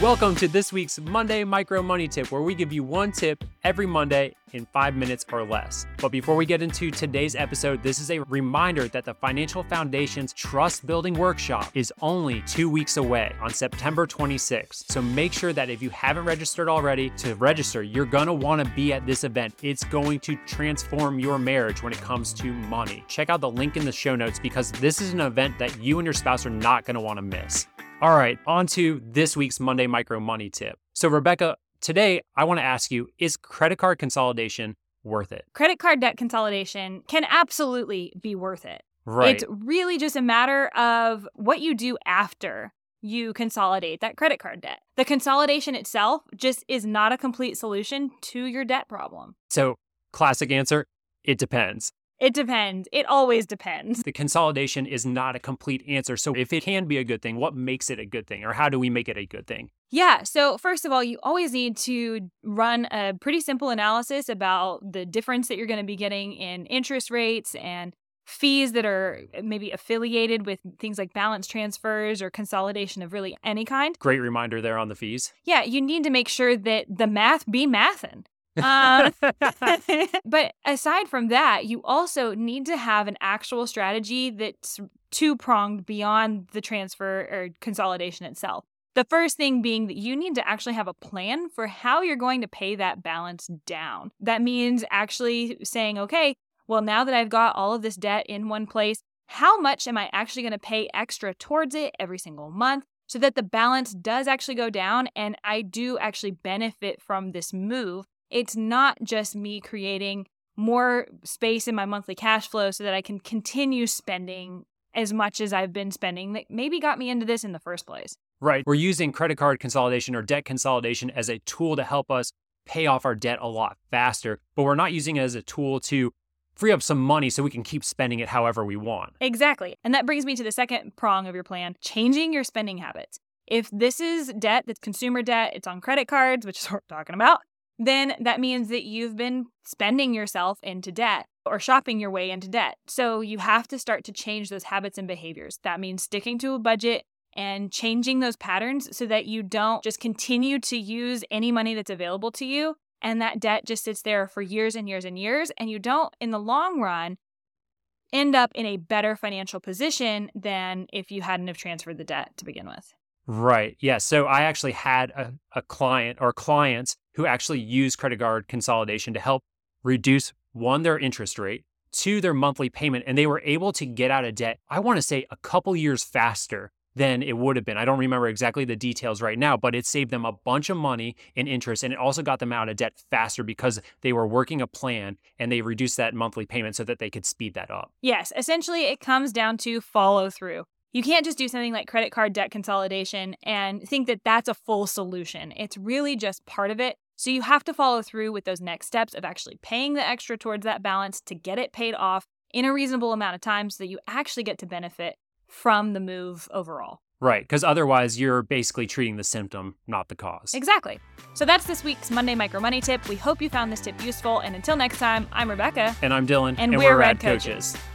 Welcome to this week's Monday Micro Money Tip, where we give you one tip every Monday in five minutes or less. But before we get into today's episode, this is a reminder that the Financial Foundation's Trust Building Workshop is only two weeks away on September 26th. So make sure that if you haven't registered already, to register, you're gonna wanna be at this event. It's going to transform your marriage when it comes to money. Check out the link in the show notes because this is an event that you and your spouse are not gonna wanna miss. All right, on to this week's Monday Micro Money Tip. So, Rebecca, today I want to ask you is credit card consolidation worth it? Credit card debt consolidation can absolutely be worth it. Right. It's really just a matter of what you do after you consolidate that credit card debt. The consolidation itself just is not a complete solution to your debt problem. So, classic answer it depends. It depends. It always depends. The consolidation is not a complete answer. So, if it can be a good thing, what makes it a good thing? Or how do we make it a good thing? Yeah. So, first of all, you always need to run a pretty simple analysis about the difference that you're going to be getting in interest rates and fees that are maybe affiliated with things like balance transfers or consolidation of really any kind. Great reminder there on the fees. Yeah, you need to make sure that the math be mathin'. Um, but aside from that, you also need to have an actual strategy that's two pronged beyond the transfer or consolidation itself. The first thing being that you need to actually have a plan for how you're going to pay that balance down. That means actually saying, okay, well, now that I've got all of this debt in one place, how much am I actually going to pay extra towards it every single month so that the balance does actually go down and I do actually benefit from this move it's not just me creating more space in my monthly cash flow so that I can continue spending as much as I've been spending that maybe got me into this in the first place. Right. We're using credit card consolidation or debt consolidation as a tool to help us pay off our debt a lot faster, but we're not using it as a tool to free up some money so we can keep spending it however we want. Exactly. And that brings me to the second prong of your plan changing your spending habits. If this is debt that's consumer debt, it's on credit cards, which is what we're talking about, then that means that you've been spending yourself into debt or shopping your way into debt. So you have to start to change those habits and behaviors. That means sticking to a budget and changing those patterns so that you don't just continue to use any money that's available to you and that debt just sits there for years and years and years and you don't in the long run end up in a better financial position than if you hadn't have transferred the debt to begin with. Right. Yeah. So I actually had a, a client or clients who actually use credit card consolidation to help reduce one, their interest rate, two, their monthly payment. And they were able to get out of debt, I want to say a couple years faster than it would have been. I don't remember exactly the details right now, but it saved them a bunch of money in interest and it also got them out of debt faster because they were working a plan and they reduced that monthly payment so that they could speed that up. Yes, essentially it comes down to follow through. You can't just do something like credit card debt consolidation and think that that's a full solution. It's really just part of it. So you have to follow through with those next steps of actually paying the extra towards that balance to get it paid off in a reasonable amount of time so that you actually get to benefit from the move overall. Right, because otherwise you're basically treating the symptom, not the cause. Exactly. So that's this week's Monday Micro Money Tip. We hope you found this tip useful. And until next time, I'm Rebecca. And I'm Dylan. And, and we're, we're Rad coaches. coaches.